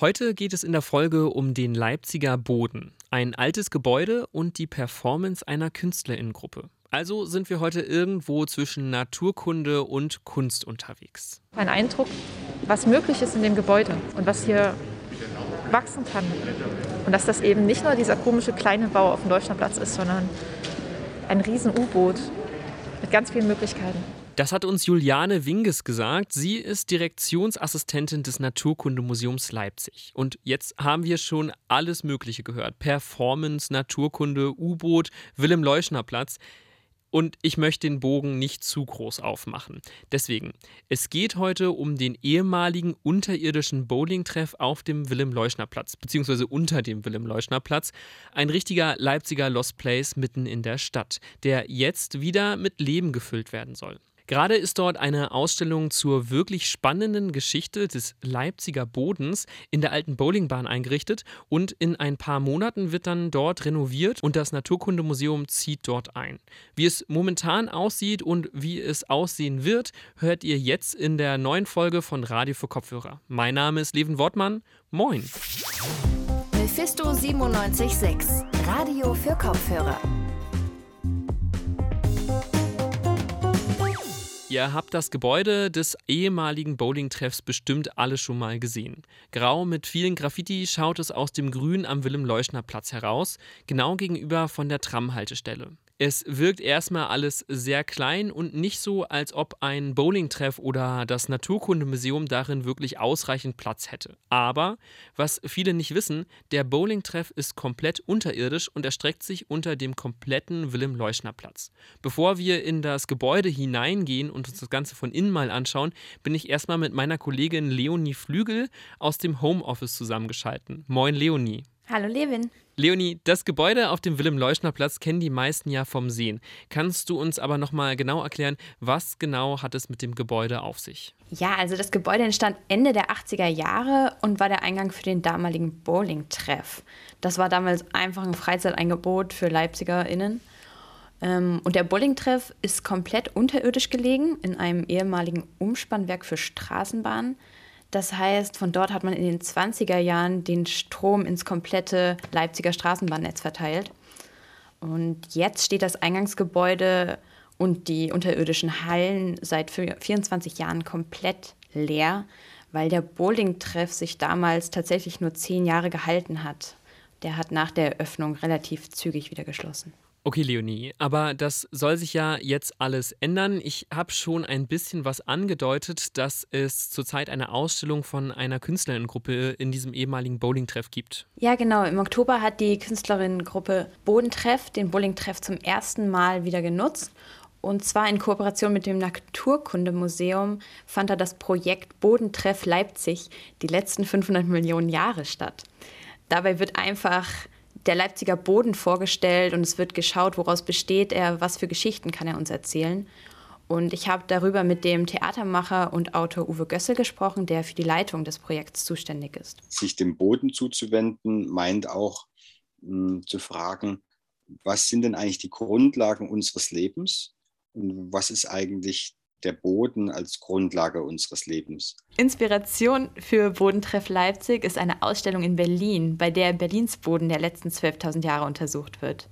Heute geht es in der Folge um den Leipziger Boden, ein altes Gebäude und die Performance einer Künstlerinnengruppe. Also sind wir heute irgendwo zwischen Naturkunde und Kunst unterwegs. Ein Eindruck, was möglich ist in dem Gebäude und was hier wachsen kann. Und dass das eben nicht nur dieser komische kleine Bau auf dem Leuchterplatz ist, sondern ein riesen U-Boot mit ganz vielen Möglichkeiten. Das hat uns Juliane Winges gesagt. Sie ist Direktionsassistentin des Naturkundemuseums Leipzig. Und jetzt haben wir schon alles Mögliche gehört. Performance, Naturkunde, U-Boot, Wilhelm-Leuschner-Platz. Und ich möchte den Bogen nicht zu groß aufmachen. Deswegen, es geht heute um den ehemaligen unterirdischen Bowling-Treff auf dem Wilhelm-Leuschner-Platz, beziehungsweise unter dem Wilhelm-Leuschner-Platz. Ein richtiger Leipziger Lost Place mitten in der Stadt, der jetzt wieder mit Leben gefüllt werden soll. Gerade ist dort eine Ausstellung zur wirklich spannenden Geschichte des Leipziger Bodens in der alten Bowlingbahn eingerichtet und in ein paar Monaten wird dann dort renoviert und das Naturkundemuseum zieht dort ein. Wie es momentan aussieht und wie es aussehen wird, hört ihr jetzt in der neuen Folge von Radio für Kopfhörer. Mein Name ist Leven Wortmann. Moin. Mephisto 976, Radio für Kopfhörer. Ihr habt das Gebäude des ehemaligen Bowling-Treffs bestimmt alle schon mal gesehen. Grau mit vielen Graffiti schaut es aus dem Grün am Willem-Leuschner-Platz heraus, genau gegenüber von der Tramhaltestelle. Es wirkt erstmal alles sehr klein und nicht so, als ob ein Bowling-Treff oder das Naturkundemuseum darin wirklich ausreichend Platz hätte. Aber, was viele nicht wissen, der Bowling-Treff ist komplett unterirdisch und erstreckt sich unter dem kompletten Willem-Leuschner-Platz. Bevor wir in das Gebäude hineingehen und uns das Ganze von innen mal anschauen, bin ich erstmal mit meiner Kollegin Leonie Flügel aus dem Homeoffice zusammengeschalten. Moin Leonie. Hallo Levin. Leonie, das Gebäude auf dem Willem-Leuschner-Platz kennen die meisten ja vom Sehen. Kannst du uns aber nochmal genau erklären, was genau hat es mit dem Gebäude auf sich? Ja, also das Gebäude entstand Ende der 80er Jahre und war der Eingang für den damaligen Bowling-Treff. Das war damals einfach ein Freizeiteingebot für LeipzigerInnen. Ähm, und der Bowling-Treff ist komplett unterirdisch gelegen in einem ehemaligen Umspannwerk für Straßenbahnen. Das heißt, von dort hat man in den 20er Jahren den Strom ins komplette Leipziger Straßenbahnnetz verteilt. Und jetzt steht das Eingangsgebäude und die unterirdischen Hallen seit 24 Jahren komplett leer, weil der Bowling-Treff sich damals tatsächlich nur zehn Jahre gehalten hat. Der hat nach der Eröffnung relativ zügig wieder geschlossen. Okay, Leonie, aber das soll sich ja jetzt alles ändern. Ich habe schon ein bisschen was angedeutet, dass es zurzeit eine Ausstellung von einer Künstlerinnengruppe in diesem ehemaligen Bowling-Treff gibt. Ja, genau. Im Oktober hat die Künstlerinnengruppe Bodentreff den Bowling-Treff zum ersten Mal wieder genutzt. Und zwar in Kooperation mit dem Naturkundemuseum fand da das Projekt Bodentreff Leipzig die letzten 500 Millionen Jahre statt. Dabei wird einfach der Leipziger Boden vorgestellt und es wird geschaut, woraus besteht er, was für Geschichten kann er uns erzählen. Und ich habe darüber mit dem Theatermacher und Autor Uwe Gössel gesprochen, der für die Leitung des Projekts zuständig ist. Sich dem Boden zuzuwenden, meint auch mh, hm, zu fragen, was sind denn eigentlich die Grundlagen unseres Lebens und was ist eigentlich der Boden als Grundlage unseres Lebens. Inspiration für Bodentreff Leipzig ist eine Ausstellung in Berlin, bei der Berlins Boden der letzten 12.000 Jahre untersucht wird.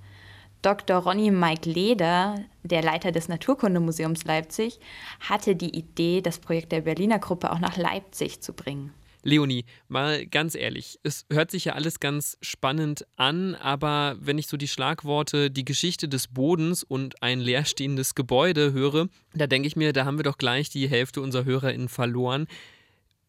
Dr. Ronny Mike Leder, der Leiter des Naturkundemuseums Leipzig, hatte die Idee, das Projekt der Berliner Gruppe auch nach Leipzig zu bringen. Leonie, mal ganz ehrlich, es hört sich ja alles ganz spannend an, aber wenn ich so die Schlagworte die Geschichte des Bodens und ein leerstehendes Gebäude höre, da denke ich mir, da haben wir doch gleich die Hälfte unserer HörerInnen verloren.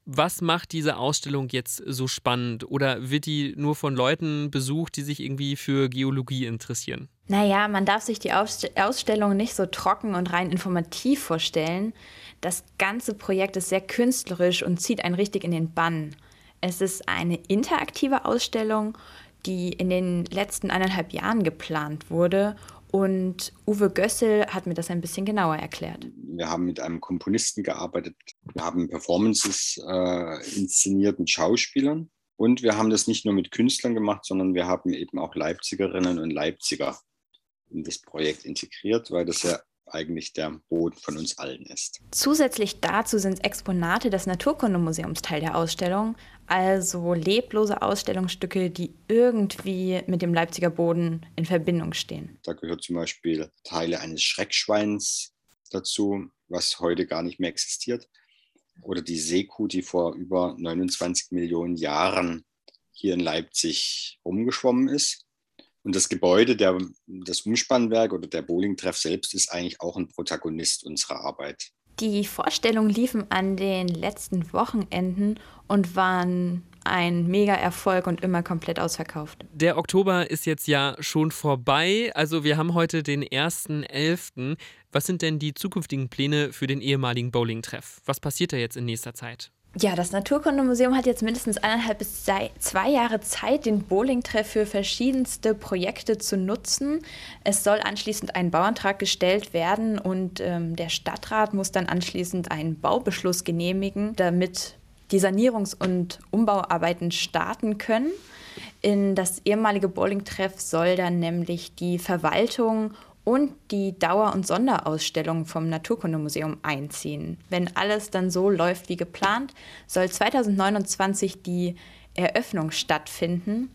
Was macht diese Ausstellung jetzt so spannend? Oder wird die nur von Leuten besucht, die sich irgendwie für Geologie interessieren? Naja, man darf sich die Ausstellung nicht so trocken und rein informativ vorstellen. Das ganze Projekt ist sehr künstlerisch und zieht einen richtig in den Bann. Es ist eine interaktive Ausstellung, die in den letzten eineinhalb Jahren geplant wurde. Und Uwe Gössel hat mir das ein bisschen genauer erklärt. Wir haben mit einem Komponisten gearbeitet. Wir haben Performances äh, inszeniert mit Schauspielern. Und wir haben das nicht nur mit Künstlern gemacht, sondern wir haben eben auch Leipzigerinnen und Leipziger in das Projekt integriert, weil das ja eigentlich der Boden von uns allen ist. Zusätzlich dazu sind Exponate des Naturkundemuseums Teil der Ausstellung, also leblose Ausstellungsstücke, die irgendwie mit dem Leipziger Boden in Verbindung stehen. Da gehört zum Beispiel Teile eines Schreckschweins dazu, was heute gar nicht mehr existiert. Oder die Seekuh, die vor über 29 Millionen Jahren hier in Leipzig rumgeschwommen ist. Und das Gebäude, der, das Umspannwerk oder der Bowling-Treff selbst ist eigentlich auch ein Protagonist unserer Arbeit. Die Vorstellungen liefen an den letzten Wochenenden und waren ein Mega-Erfolg und immer komplett ausverkauft. Der Oktober ist jetzt ja schon vorbei. Also wir haben heute den 1.11. Was sind denn die zukünftigen Pläne für den ehemaligen Bowling-Treff? Was passiert da jetzt in nächster Zeit? Ja, das Naturkundemuseum hat jetzt mindestens eineinhalb bis zwei Jahre Zeit, den Bowling-Treff für verschiedenste Projekte zu nutzen. Es soll anschließend ein Bauantrag gestellt werden und ähm, der Stadtrat muss dann anschließend einen Baubeschluss genehmigen, damit die Sanierungs- und Umbauarbeiten starten können. In das ehemalige Bowling-Treff soll dann nämlich die Verwaltung und die Dauer- und Sonderausstellung vom Naturkundemuseum einziehen. Wenn alles dann so läuft wie geplant, soll 2029 die Eröffnung stattfinden.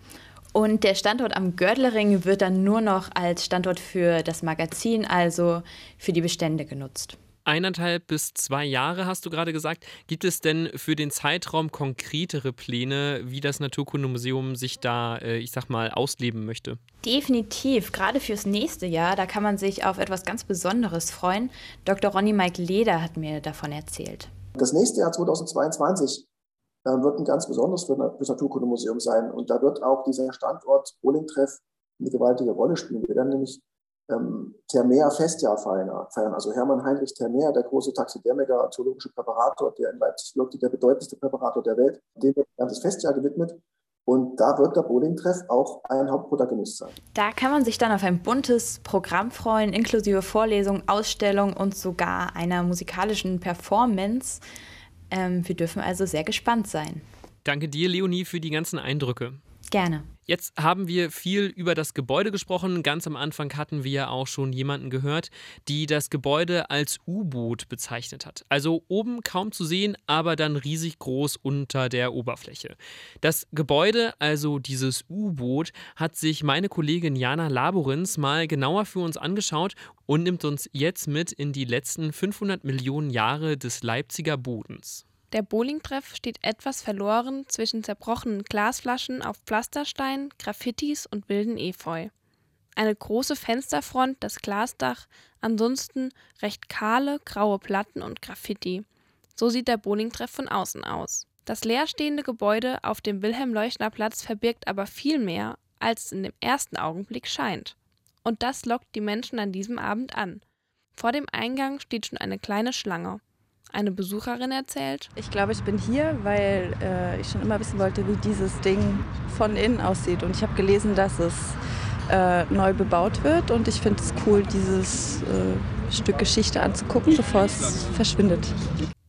Und der Standort am Gördlering wird dann nur noch als Standort für das Magazin, also für die Bestände genutzt eineinhalb bis zwei Jahre, hast du gerade gesagt. Gibt es denn für den Zeitraum konkretere Pläne, wie das Naturkundemuseum sich da, äh, ich sag mal, ausleben möchte? Definitiv. Gerade fürs nächste Jahr, da kann man sich auf etwas ganz Besonderes freuen. Dr. Ronny Mike Leder hat mir davon erzählt. Das nächste Jahr 2022 äh, wird ein ganz besonderes für das Naturkundemuseum sein. Und da wird auch dieser Standort Bowling-Treff eine gewaltige Rolle spielen. Wir werden nämlich ähm, Thermer Festjahr feiern. Also Hermann Heinrich Thermer, der große Taxidermiker, zoologische Präparator, der in Leipzig wirklich der bedeutendste Präparator der Welt, dem wird ein ganzes Festjahr gewidmet. Und da wird der Bowling-Treff auch ein Hauptprotagonist sein. Da kann man sich dann auf ein buntes Programm freuen, inklusive Vorlesungen, Ausstellungen und sogar einer musikalischen Performance. Ähm, wir dürfen also sehr gespannt sein. Danke dir, Leonie, für die ganzen Eindrücke. Gerne. Jetzt haben wir viel über das Gebäude gesprochen. Ganz am Anfang hatten wir ja auch schon jemanden gehört, die das Gebäude als U-Boot bezeichnet hat. Also oben kaum zu sehen, aber dann riesig groß unter der Oberfläche. Das Gebäude, also dieses U-Boot, hat sich meine Kollegin Jana Laborins mal genauer für uns angeschaut und nimmt uns jetzt mit in die letzten 500 Millionen Jahre des Leipziger Bodens. Der Bowlingtreff steht etwas verloren zwischen zerbrochenen Glasflaschen auf Pflasterstein, Graffitis und wilden Efeu. Eine große Fensterfront, das Glasdach, ansonsten recht kahle, graue Platten und Graffiti. So sieht der Bowlingtreff von außen aus. Das leerstehende Gebäude auf dem Wilhelm-Leuschner-Platz verbirgt aber viel mehr, als es in dem ersten Augenblick scheint. Und das lockt die Menschen an diesem Abend an. Vor dem Eingang steht schon eine kleine Schlange. Eine Besucherin erzählt. Ich glaube, ich bin hier, weil äh, ich schon immer wissen wollte, wie dieses Ding von innen aussieht. Und ich habe gelesen, dass es äh, neu bebaut wird. Und ich finde es cool, dieses äh, Stück Geschichte anzugucken, bevor es verschwindet.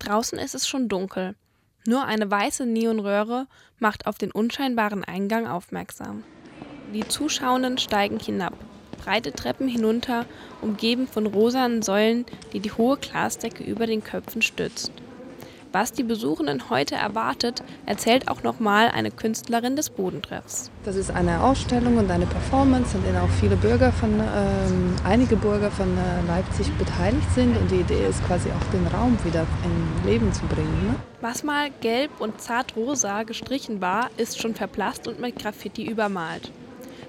Draußen ist es schon dunkel. Nur eine weiße Neonröhre macht auf den unscheinbaren Eingang aufmerksam. Die Zuschauenden steigen hinab breite Treppen hinunter, umgeben von rosanen Säulen, die die hohe Glasdecke über den Köpfen stützt. Was die Besuchenden heute erwartet, erzählt auch nochmal eine Künstlerin des Bodentreffs. Das ist eine Ausstellung und eine Performance, an der auch viele Bürger von, ähm, einige Bürger von äh, Leipzig beteiligt sind. Und die Idee ist quasi auch den Raum wieder in Leben zu bringen. Ne? Was mal gelb und zart rosa gestrichen war, ist schon verblasst und mit Graffiti übermalt.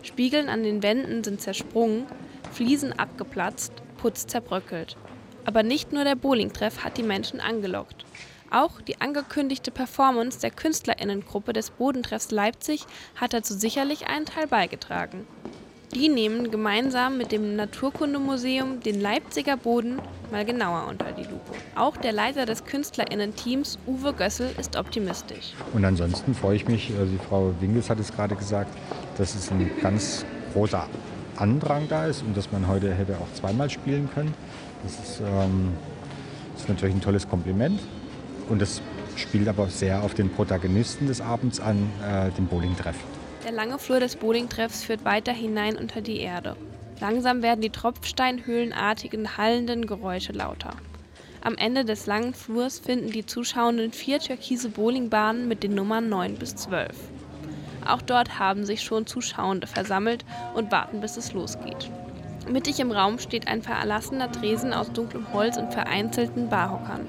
Spiegeln an den Wänden sind zersprungen, Fliesen abgeplatzt, Putz zerbröckelt. Aber nicht nur der Bowlingtreff hat die Menschen angelockt. Auch die angekündigte Performance der Künstlerinnengruppe des Bodentreffs Leipzig hat dazu sicherlich einen Teil beigetragen. Die nehmen gemeinsam mit dem Naturkundemuseum den Leipziger Boden mal genauer unter die Lupe. Auch der Leiter des Künstlerinnen-Teams, Uwe Gössel, ist optimistisch. Und ansonsten freue ich mich, also die Frau Wingels hat es gerade gesagt, dass es ein ganz großer Andrang da ist und dass man heute hätte auch zweimal spielen können. Das ist, ähm, das ist natürlich ein tolles Kompliment. Und das spielt aber sehr auf den Protagonisten des Abends an, äh, den Bowling-Treff. Der lange Flur des Bowling-Treffs führt weiter hinein unter die Erde. Langsam werden die tropfsteinhöhlenartigen, hallenden Geräusche lauter. Am Ende des langen Flurs finden die Zuschauenden vier türkise Bowlingbahnen mit den Nummern 9 bis 12. Auch dort haben sich schon Zuschauende versammelt und warten, bis es losgeht. Mittig im Raum steht ein verlassener Tresen aus dunklem Holz und vereinzelten Barhockern.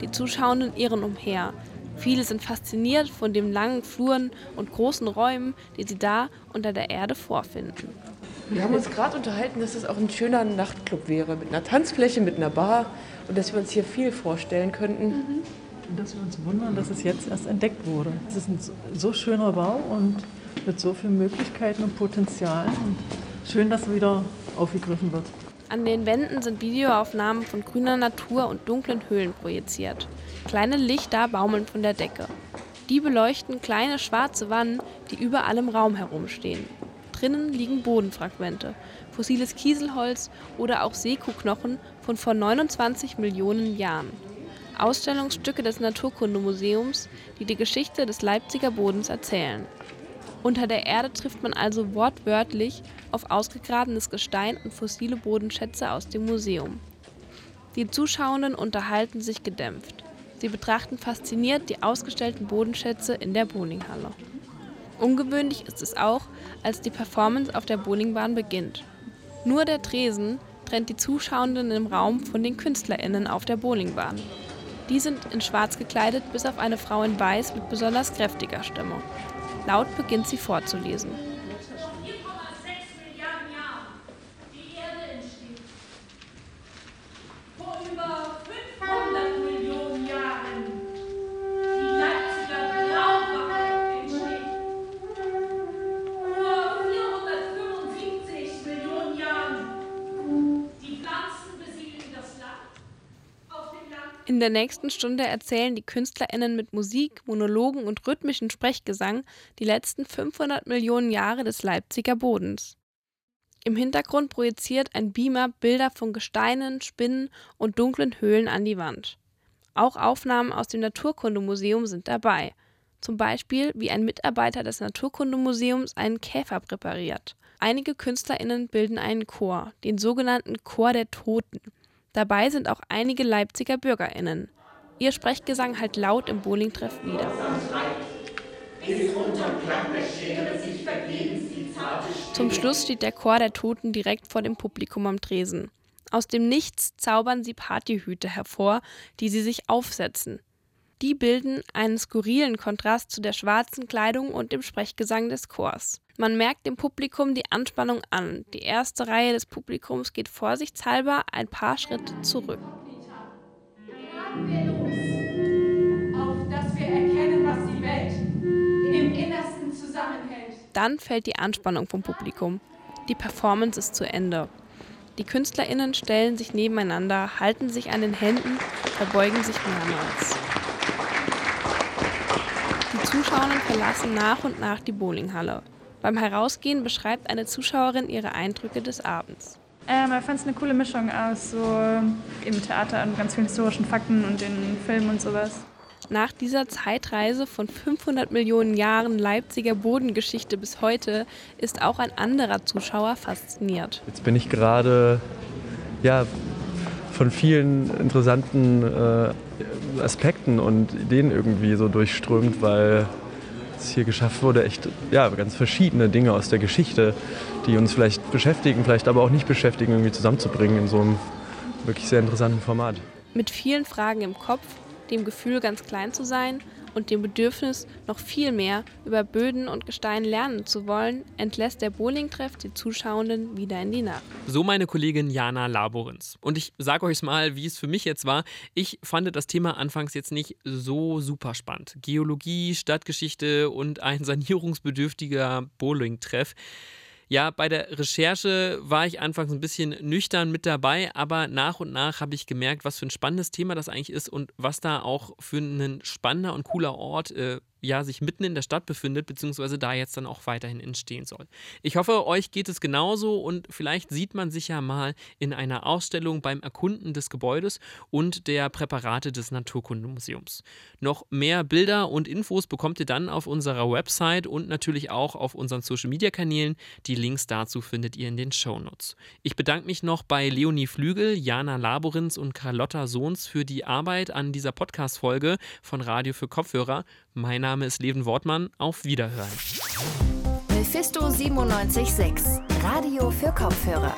Die Zuschauenden irren umher. Viele sind fasziniert von den langen Fluren und großen Räumen, die sie da unter der Erde vorfinden. Wir haben uns gerade unterhalten, dass es auch ein schöner Nachtclub wäre, mit einer Tanzfläche, mit einer Bar und dass wir uns hier viel vorstellen könnten. Mhm. Und dass wir uns wundern, dass es jetzt erst entdeckt wurde. Es ist ein so schöner Bau und mit so vielen Möglichkeiten und Potenzial. Und schön, dass er wieder aufgegriffen wird. An den Wänden sind Videoaufnahmen von grüner Natur und dunklen Höhlen projiziert. Kleine Lichter baumeln von der Decke. Die beleuchten kleine schwarze Wannen, die überall im Raum herumstehen. Drinnen liegen Bodenfragmente, fossiles Kieselholz oder auch Seekuhknochen von vor 29 Millionen Jahren. Ausstellungsstücke des Naturkundemuseums, die die Geschichte des Leipziger Bodens erzählen. Unter der Erde trifft man also wortwörtlich auf ausgegrabenes Gestein und fossile Bodenschätze aus dem Museum. Die Zuschauenden unterhalten sich gedämpft. Sie betrachten fasziniert die ausgestellten Bodenschätze in der Bowlinghalle. Ungewöhnlich ist es auch, als die Performance auf der Bowlingbahn beginnt. Nur der Tresen trennt die Zuschauenden im Raum von den KünstlerInnen auf der Bowlingbahn. Die sind in schwarz gekleidet, bis auf eine Frau in weiß mit besonders kräftiger Stimme. Laut beginnt sie vorzulesen. In der nächsten Stunde erzählen die KünstlerInnen mit Musik, Monologen und rhythmischem Sprechgesang die letzten 500 Millionen Jahre des Leipziger Bodens. Im Hintergrund projiziert ein Beamer Bilder von Gesteinen, Spinnen und dunklen Höhlen an die Wand. Auch Aufnahmen aus dem Naturkundemuseum sind dabei. Zum Beispiel, wie ein Mitarbeiter des Naturkundemuseums einen Käfer präpariert. Einige KünstlerInnen bilden einen Chor, den sogenannten Chor der Toten. Dabei sind auch einige Leipziger BürgerInnen. Ihr Sprechgesang halt laut im Bowlingtreff wieder. Zum Schluss steht der Chor der Toten direkt vor dem Publikum am Tresen. Aus dem Nichts zaubern sie Partyhüte hervor, die sie sich aufsetzen. Die bilden einen skurrilen Kontrast zu der schwarzen Kleidung und dem Sprechgesang des Chors. Man merkt dem Publikum die Anspannung an. Die erste Reihe des Publikums geht vorsichtshalber ein paar Schritte zurück. Dann fällt die Anspannung vom Publikum. Die Performance ist zu Ende. Die KünstlerInnen stellen sich nebeneinander, halten sich an den Händen, verbeugen sich mehrmals. Die Zuschauer verlassen nach und nach die Bowlinghalle. Beim Herausgehen beschreibt eine Zuschauerin ihre Eindrücke des Abends. Ähm, ich fand es eine coole Mischung aus so im Theater und ganz vielen historischen Fakten und den Filmen und sowas. Nach dieser Zeitreise von 500 Millionen Jahren Leipziger Bodengeschichte bis heute ist auch ein anderer Zuschauer fasziniert. Jetzt bin ich gerade ja, von vielen interessanten äh, Aspekten und Ideen irgendwie so durchströmt, weil es hier geschafft wurde, echt ja, ganz verschiedene Dinge aus der Geschichte, die uns vielleicht beschäftigen, vielleicht aber auch nicht beschäftigen, irgendwie zusammenzubringen in so einem wirklich sehr interessanten Format. Mit vielen Fragen im Kopf, dem Gefühl, ganz klein zu sein und dem Bedürfnis, noch viel mehr über Böden und Gestein lernen zu wollen, entlässt der Bowling-Treff die Zuschauenden wieder in die Nacht. So meine Kollegin Jana Laborenz. Und ich sage euch mal, wie es für mich jetzt war. Ich fand das Thema anfangs jetzt nicht so super spannend. Geologie, Stadtgeschichte und ein sanierungsbedürftiger Bowling-Treff. Ja, bei der Recherche war ich anfangs ein bisschen nüchtern mit dabei, aber nach und nach habe ich gemerkt, was für ein spannendes Thema das eigentlich ist und was da auch für ein spannender und cooler Ort äh, ja sich mitten in der Stadt befindet, beziehungsweise da jetzt dann auch weiterhin entstehen soll. Ich hoffe, euch geht es genauso und vielleicht sieht man sich ja mal in einer Ausstellung beim Erkunden des Gebäudes und der Präparate des Naturkundemuseums. Noch mehr Bilder und Infos bekommt ihr dann auf unserer Website und natürlich auch auf unseren Social Media Kanälen. Die Links dazu findet ihr in den Shownotes. Ich bedanke mich noch bei Leonie Flügel, Jana Laborinz und Carlotta Sohns für die Arbeit an dieser Podcast-Folge von Radio für Kopfhörer. Mein Name ist Leven Wortmann. Auf Wiederhören. Mephisto 976, Radio für Kopfhörer.